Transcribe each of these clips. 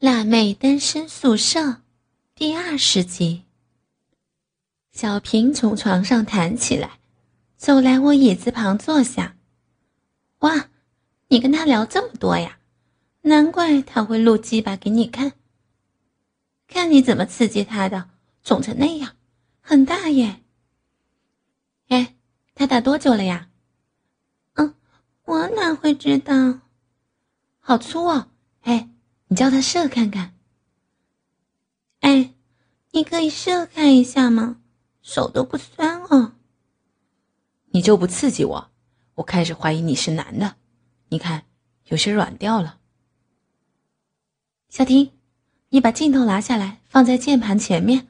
辣妹单身宿舍第二十集。小平从床上弹起来，走来我椅子旁坐下。哇，你跟他聊这么多呀？难怪他会录鸡巴给你看。看你怎么刺激他的，肿成那样，很大耶。哎，他打多久了呀？嗯，我哪会知道？好粗哦，哎。你叫他射看看。哎，你可以射看一下吗？手都不酸哦。你就不刺激我，我开始怀疑你是男的。你看，有些软掉了。小婷，你把镜头拿下来，放在键盘前面。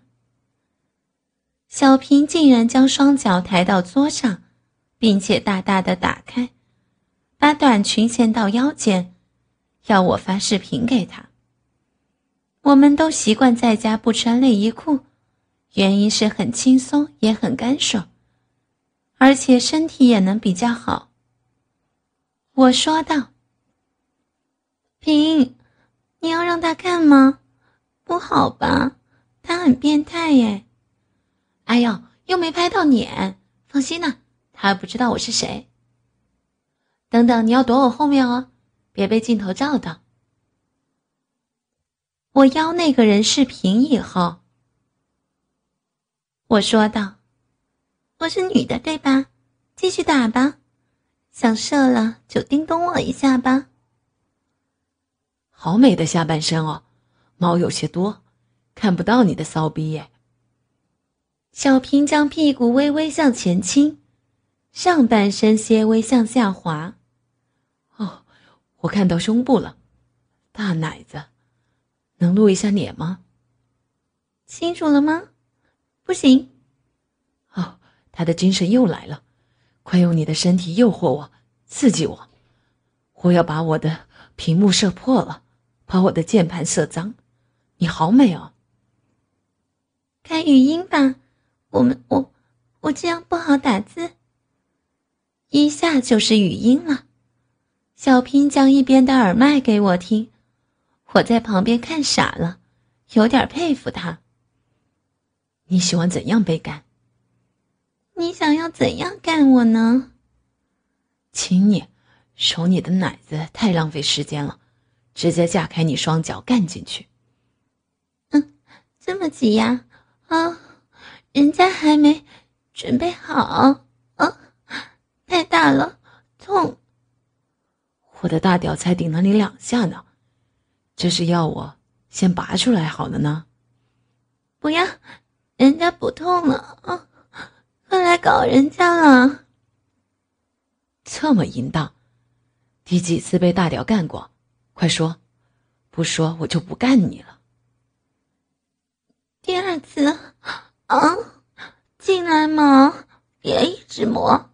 小平竟然将双脚抬到桌上，并且大大的打开，把短裙掀到腰间。要我发视频给他。我们都习惯在家不穿内衣裤，原因是很轻松也很干爽，而且身体也能比较好。我说道：“平，你要让他看吗？不好吧，他很变态耶。”哎呦，又没拍到脸，放心呐，他不知道我是谁。等等，你要躲我后面哦。别被镜头照到。我邀那个人视频以后，我说道：“我是女的，对吧？继续打吧，想射了就叮咚我一下吧。”好美的下半身哦，毛有些多，看不到你的骚逼耶。小平将屁股微微向前倾，上半身些微向下滑。我看到胸部了，大奶子，能露一下脸吗？清楚了吗？不行。哦，他的精神又来了，快用你的身体诱惑我，刺激我，我要把我的屏幕射破了，把我的键盘射脏。你好美哦。开语音吧，我们我我这样不好打字。一下就是语音了。小平将一边的耳麦给我听，我在旁边看傻了，有点佩服他。你喜欢怎样被干？你想要怎样干我呢？亲你，手你的奶子太浪费时间了，直接架开你双脚干进去。嗯，这么急呀？啊，人家还没准备好啊，太大了，痛。我的大屌才顶了你两下呢，这是要我先拔出来好了呢？不要，人家不痛了啊！快来搞人家了！这么淫荡，第几次被大屌干过？快说，不说我就不干你了。第二次啊，进来嘛，别一直磨，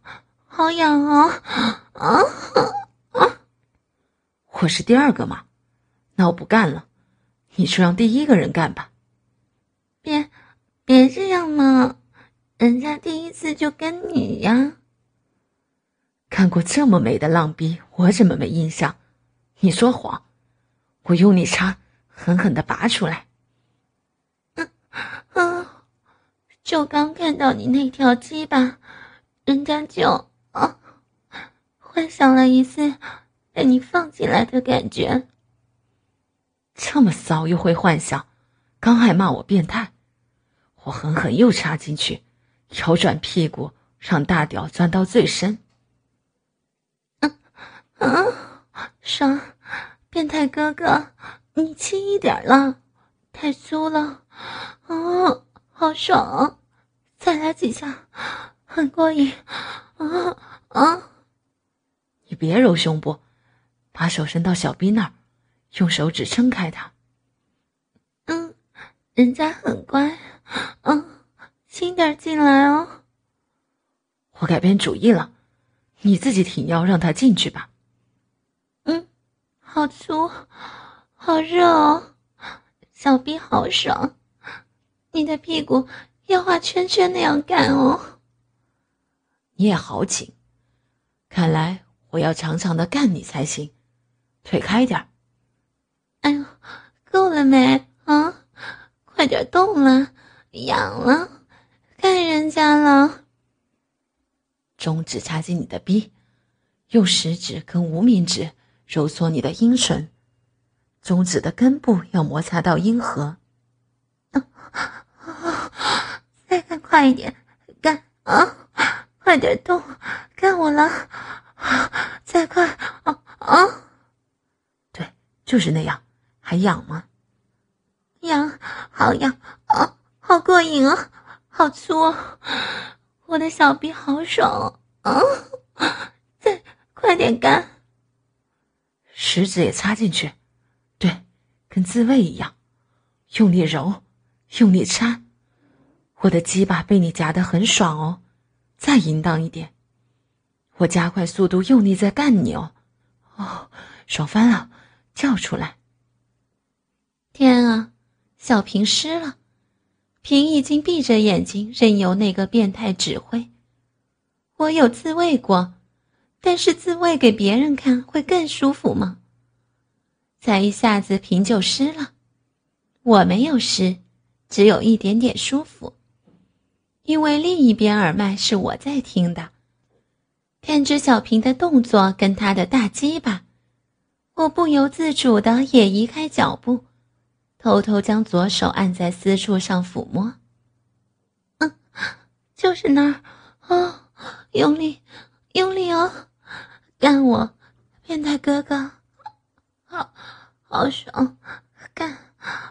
好痒啊啊！我是第二个嘛，那我不干了，你就让第一个人干吧。别，别这样嘛，人家第一次就跟你呀。看过这么美的浪逼，我怎么没印象？你说谎，我用力插，狠狠的拔出来。嗯嗯，就刚看到你那条鸡巴，人家就啊，幻想了一次。被你放进来的感觉，这么骚又会幻想，刚还骂我变态，我狠狠又插进去，调转屁股，让大屌钻到最深。嗯嗯，爽，变态哥哥，你轻一点了，太粗了，哦，好爽，再来几下，很过瘾，啊啊！你别揉胸部。把手伸到小臂那儿，用手指撑开它。嗯，人家很乖。嗯，轻点进来哦。我改变主意了，你自己挺腰，让他进去吧。嗯，好粗，好热哦，小臂好爽。你的屁股要画圈圈那样干哦。你也好紧，看来我要长长的干你才行。腿开一点！哎呦，够了。没啊？快点动了，痒了，看人家了。中指插进你的逼，用食指跟无名指揉搓你的阴唇，中指的根部要摩擦到阴核。啊啊再干快一点，干啊！快点动，干我了！再快啊啊！就是那样，还痒吗？痒，好痒啊，好过瘾啊，好粗啊！我的小臂好爽啊！再快点干，食指也插进去，对，跟自慰一样，用力揉，用力插。我的鸡巴被你夹得很爽哦。再淫荡一点，我加快速度，用力在干你哦，哦，爽翻了，叫出来！天啊，小平湿了，平已经闭着眼睛，任由那个变态指挥。我有自慰过，但是自慰给别人看会更舒服吗？才一下子平就湿了，我没有湿，只有一点点舒服。因为另一边耳麦是我在听的，看着小平的动作跟他的大鸡巴，我不由自主的也移开脚步，偷偷将左手按在私处上抚摸。嗯，就是那儿，啊，用力，用力哦，干我，变态哥哥，好，好爽，干，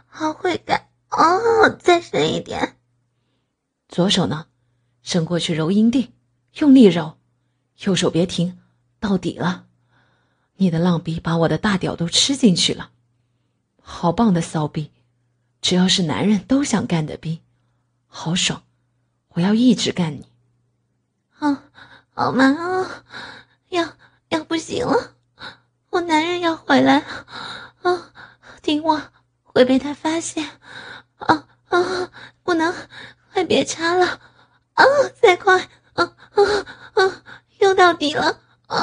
好会干，哦，再深一点。左手呢，伸过去揉阴蒂，用力揉；右手别停，到底了。你的浪逼把我的大屌都吃进去了，好棒的骚逼，只要是男人都想干的逼，好爽！我要一直干你。啊，好慢啊，要要不行了，我男人要回来了啊！听我，会被他发现啊啊！不能。快别插了，啊！再快，啊啊啊！又到底了，啊！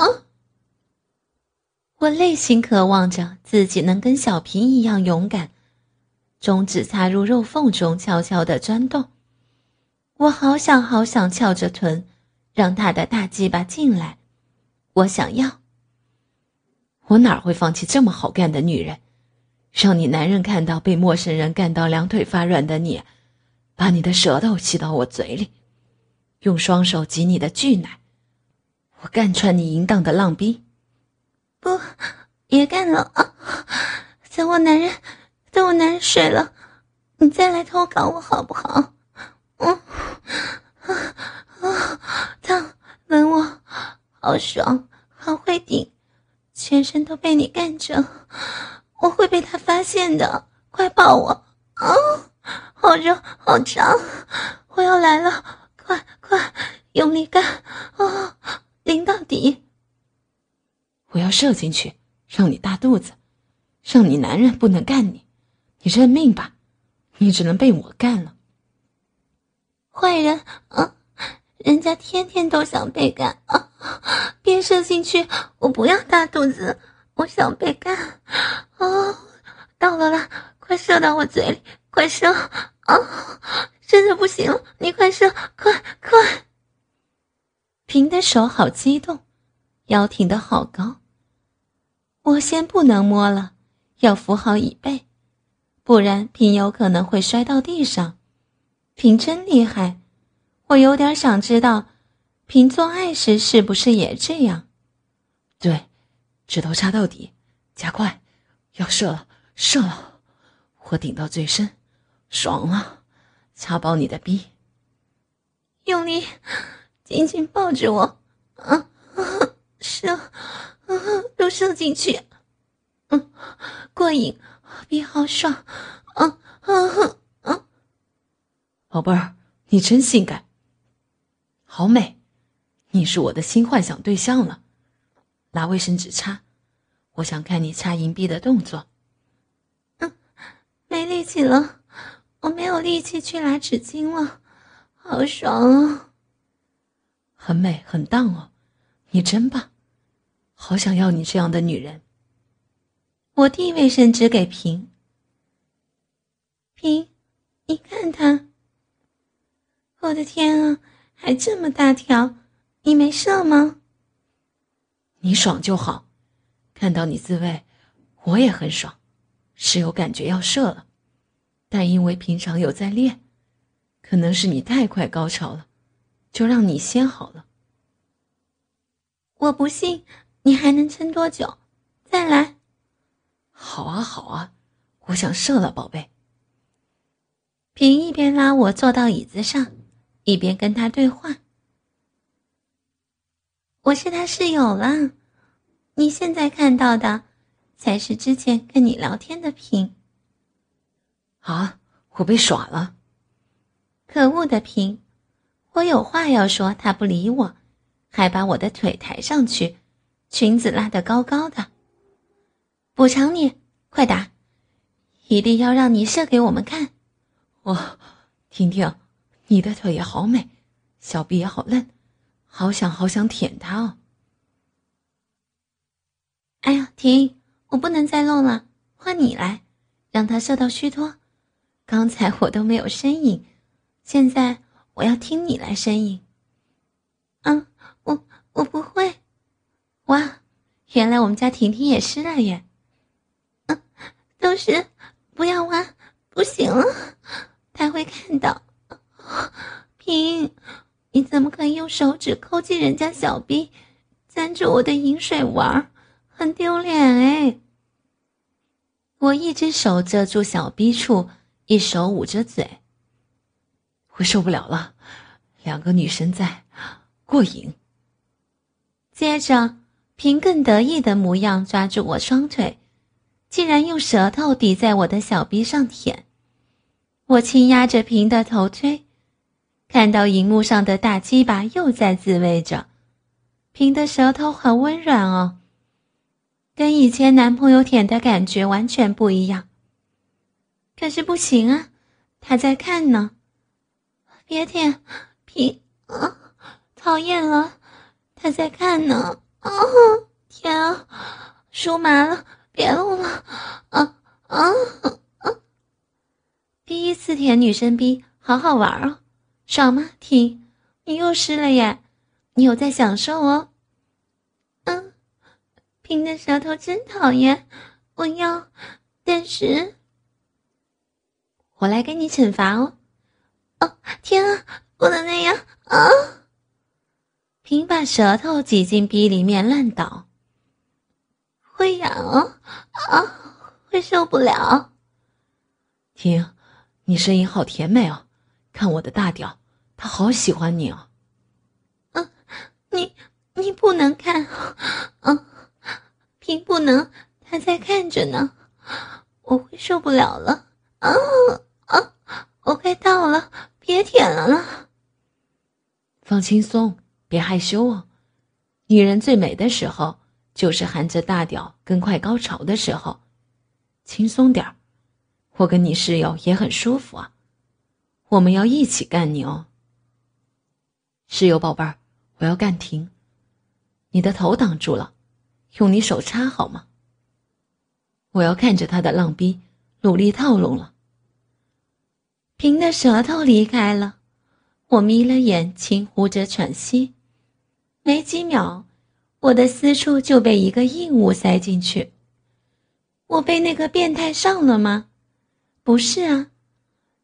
我内心渴望着自己能跟小平一样勇敢，中指插入肉缝中，悄悄的钻动。我好想好想翘着臀，让他的大鸡巴进来。我想要。我哪会放弃这么好干的女人？让你男人看到被陌生人干到两腿发软的你。把你的舌头吸到我嘴里，用双手挤你的巨奶，我干穿你淫荡的浪逼。不，别干了啊！等我男人，等我男人睡了，你再来偷搞我好不好？嗯，啊啊，烫，吻我，好爽，好会顶，全身都被你干着，我会被他发现的，快抱我啊！好热，好长，我要来了！快快，用力干啊，淋到底！我要射进去，让你大肚子，让你男人不能干你，你认命吧，你只能被我干了。坏人啊，人家天天都想被干啊！别射进去，我不要大肚子，我想被干啊！到了啦，快射到我嘴里！快射啊！真的不行了，你快射，快快！平的手好激动，腰挺得好高。我先不能摸了，要扶好椅背，不然平有可能会摔到地上。平真厉害，我有点想知道，平做爱时是不是也这样？对，指头插到底，加快，要射了，射了，我顶到最深。爽了，插爆你的逼！用力，紧紧抱着我，啊啊，射，都射进去，嗯，过瘾，逼好爽，啊啊啊！宝贝儿，你真性感，好美，你是我的新幻想对象了。拿卫生纸擦，我想看你擦银币的动作。嗯，没力气了。我没有力气去拿纸巾了，好爽啊！很美，很荡哦，你真棒，好想要你这样的女人。我递卫生纸给平，平，你看他，我的天啊，还这么大条，你没射吗？你爽就好，看到你自慰，我也很爽，是有感觉要射了，但因为平常有在练，可能是你太快高潮了，就让你先好了。我不信你还能撑多久，再来。好啊，好啊，我想射了，宝贝。平一边拉我坐到椅子上，一边跟他对话。我是他室友了，你现在看到的，才是之前跟你聊天的平。啊，我被耍了！可恶的平，我有话要说，他不理我，还把我的腿抬上去，裙子拉得高高的。补偿你，快打！一定要让你射给我们看。哇，婷婷，你的腿也好美，小臂也好嫩，好想好想舔它哦。哎呀，停！我不能再弄了，换你来，让他射到虚脱。刚才我都没有呻吟，现在我要听你来呻吟。嗯，我我不会。哇，原来我们家婷婷也湿了耶。嗯，都是，不要挖，不行了。他会看到，平，你怎么可以用手指抠进人家小臂，沾着我的饮水玩，很丢脸哎！我一只手遮住小臂处，一手捂着嘴。我受不了了，两个女生在，过瘾。接着，平更得意的模样抓住我双腿，竟然用舌头抵在我的小臂上舔。我轻压着平的头推，看到荧幕上的大鸡巴又在自慰着，平的舌头很温软哦，跟以前男朋友舔的感觉完全不一样。可是不行啊，他在看呢，别舔，平啊，讨厌了，他在看呢，啊，天啊，输麻了，别弄了，啊啊啊！第一次舔女生逼，好好玩哦，爽吗？停，你又湿了耶，你有在享受哦。嗯，平的舌头真讨厌，我要，但是，我来给你惩罚哦。哦，天啊，不能那样啊！平把舌头挤进逼里面乱倒，会痒哦，啊，会受不了。停。你声音好甜美哦，看我的大屌，他好喜欢你哦。嗯，你你不能看，嗯，平不能，他在看着呢，我会受不了了。啊啊，我快到了，别舔了啦。放轻松，别害羞哦。女人最美的时候，就是含着大屌跟快高潮的时候，轻松点儿。我跟你室友也很舒服啊，我们要一起干你哦，室友宝贝儿，我要干停，你的头挡住了，用你手插好吗？我要看着他的浪逼，努力套拢了。平的舌头离开了，我眯了眼，轻呼着喘息，没几秒，我的私处就被一个硬物塞进去，我被那个变态上了吗？不是啊，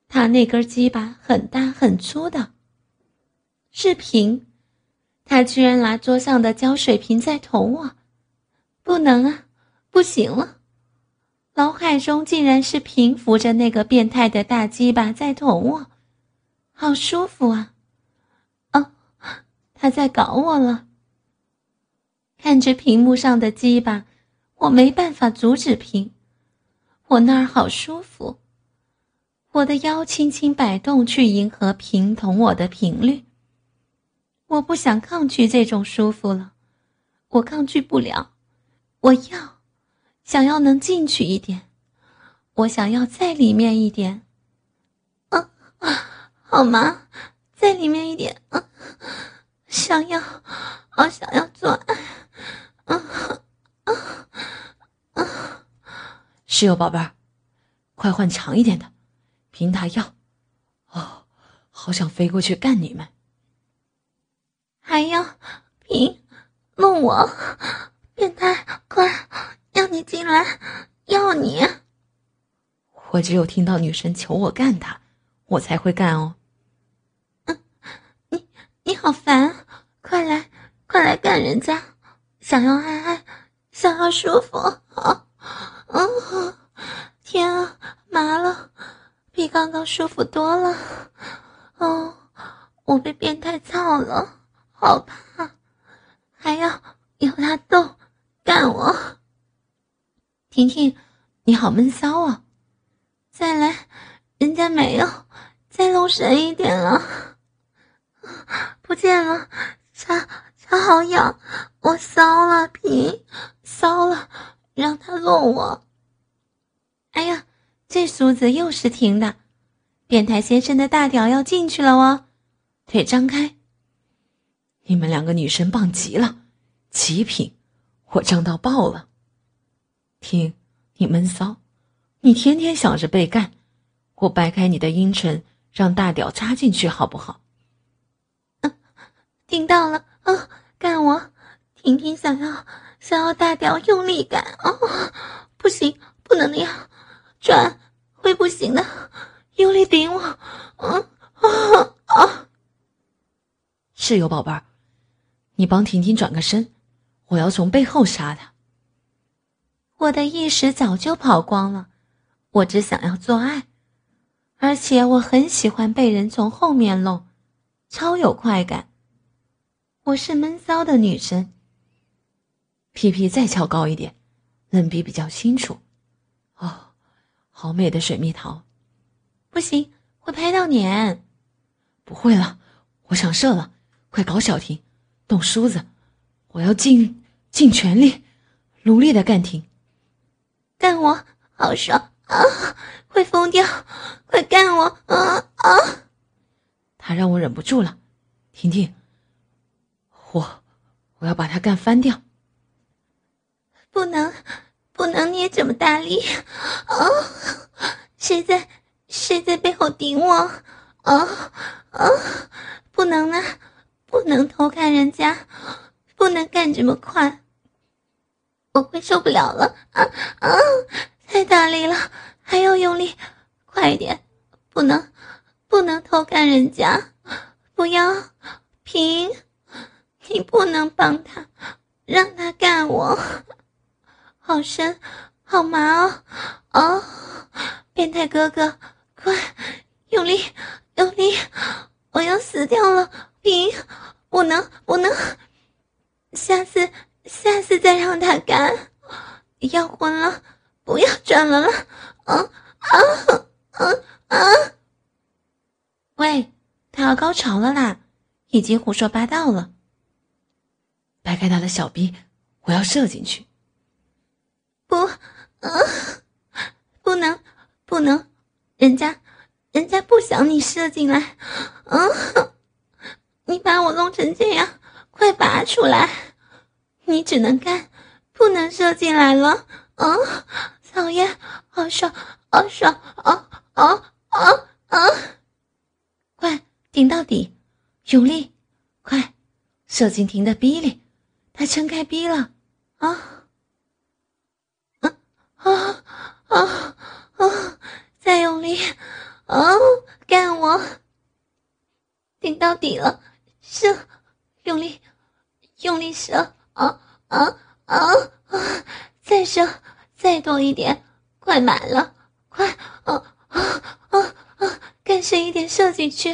他那根鸡巴很大很粗的，是平，他居然拿桌上的胶水瓶在捅我，不能啊，不行了，脑海中竟然是平扶着那个变态的大鸡巴在捅我，好舒服啊！他在搞我了。看着屏幕上的鸡巴，我没办法阻止屏，我那儿好舒服。我的腰轻轻摆动，去迎合平同我的频率。我不想抗拒这种舒服了，我抗拒不了。我要，想要能进去一点，我想要在里面一点。啊啊，好吗？在里面一点。啊，想要，好想要做爱。啊啊啊！室友宝贝儿，快换长一点的。平他要，哦，好想飞过去干你们。还要平弄我，变态，快，要你进来，要你。我只有听到女神求我干他，我才会干哦。嗯，你你好烦，快来快来干人家，想要爱爱，想要舒服啊！嗯，天啊，麻了，比刚刚舒服多了。哦，我被变态操了，好怕，还要有他动，干我。婷婷，你好闷骚啊！再来，人家没有，再露神一点了，不见了，擦，擦好痒，我骚了皮，骚了，让他弄我。哎呀，这梳子又是停的，变态先生的大屌要进去了哦，腿张开。你们两个女神棒极了，极品，我胀到爆了。听，你闷骚。你天天想着被干，我掰开你的阴唇，让大屌插进去，好不好？嗯，听到了，啊，干我！婷婷想要想要大屌用力干，哦，不行，不能那样，转会不行的，用力顶我，嗯啊啊！室友宝贝儿，你帮婷婷转个身，我要从背后杀她。我的意识早就跑光了。我只想要做爱，而且我很喜欢被人从后面弄，超有快感。我是闷骚的女生。屁屁再翘高一点，冷鼻比较清楚。哦，好美的水蜜桃。不行，会拍到脸。不会了，我想射了，快搞小婷，动梳子，我要尽尽全力，努力的干婷，干我，好爽。啊！会疯掉！快干我！啊啊！他让我忍不住了，婷婷，我我要把他干翻掉！不能，不能捏这么大力！啊！谁在谁在背后顶我？啊啊！不能啊！不能偷看人家，不能干这么快，我会受不了了！啊啊！太大力了，还要用力，快一点！不能，不能偷看人家，不要平，你不能帮他，让他干我，好深，好麻哦！哦，变态哥哥，快用力，用力！我要死掉了，平，不能，不能，下次，下次再让他干，要昏了。不要转了了，啊啊啊啊！喂，他要高潮了啦，已经胡说八道了。掰开他的小逼，我要射进去。不，啊，不能，不能，人家，人家不想你射进来。啊，你把我弄成这样，快拔出来！你只能干，不能射进来了。嗯！讨厌，好爽，好爽，啊啊啊啊！快顶到底，用力，快射进婷的逼里，他撑开逼了，啊啊啊啊啊！再用力，啊，干我！顶到底了，射，用力，用力射，啊啊啊啊！再射。再多一点，快满了，快啊啊啊啊！更深一点射进去，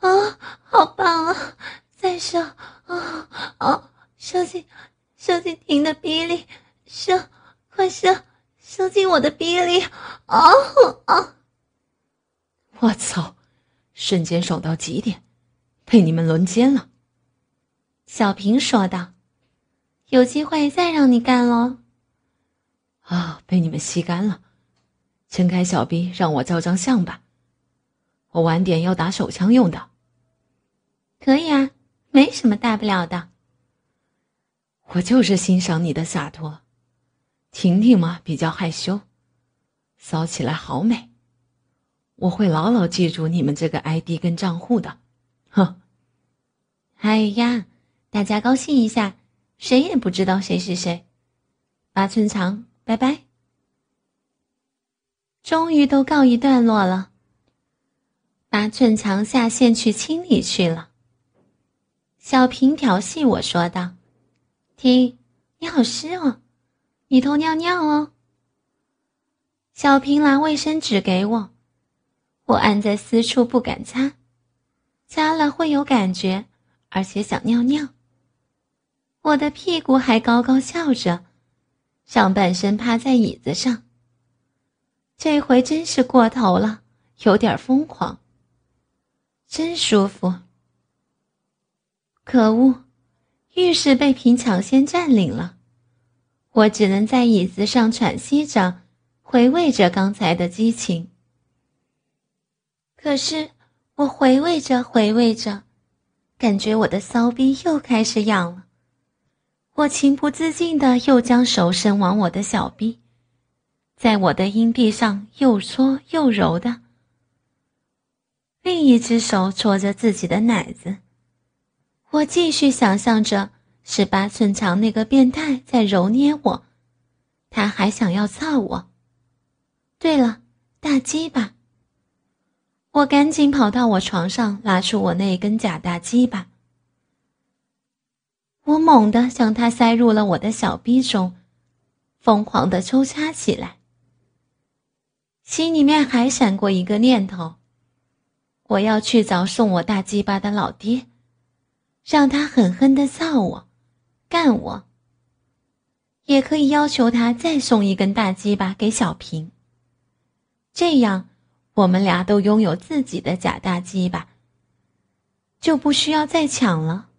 啊，好棒啊！再射，啊啊，射进，收进婷的鼻里，收，快收收进我的鼻里，啊啊！我操，瞬间爽到极点，被你们轮奸了。小平说道：“有机会再让你干喽。”啊！被你们吸干了，撑开小臂，让我照张相吧。我晚点要打手枪用的。可以啊，没什么大不了的。我就是欣赏你的洒脱。婷婷嘛，比较害羞，骚起来好美。我会牢牢记住你们这个 ID 跟账户的。哼！哎呀，大家高兴一下，谁也不知道谁是谁。八寸长，拜拜。终于都告一段落了。八寸长下线去清理去了。小平调戏我说道：“听，你好湿哦，你偷尿尿哦。”小平拿卫生纸给我，我按在私处不敢擦，擦了会有感觉，而且想尿尿。我的屁股还高高翘着，上半身趴在椅子上。这回真是过头了，有点疯狂。真舒服。可恶，浴室被平抢先占领了，我只能在椅子上喘息着。回味着刚才的激情，可是我回味着回味着，感觉我的骚逼又开始痒了。我情不自禁的又将手伸往我的小臂，在我的阴蒂上又搓又揉的，另一只手搓着自己的奶子。我继续想象着十八寸长那个变态在揉捏我，他还想要操我。对了，大鸡巴！我赶紧跑到我床上，拿出我那根假大鸡巴。我猛地将它塞入了我的小逼中，疯狂的抽插起来。心里面还闪过一个念头：我要去找送我大鸡巴的老爹，让他狠狠的造我、干我。也可以要求他再送一根大鸡巴给小平。这样，我们俩都拥有自己的假大鸡巴，就不需要再抢了。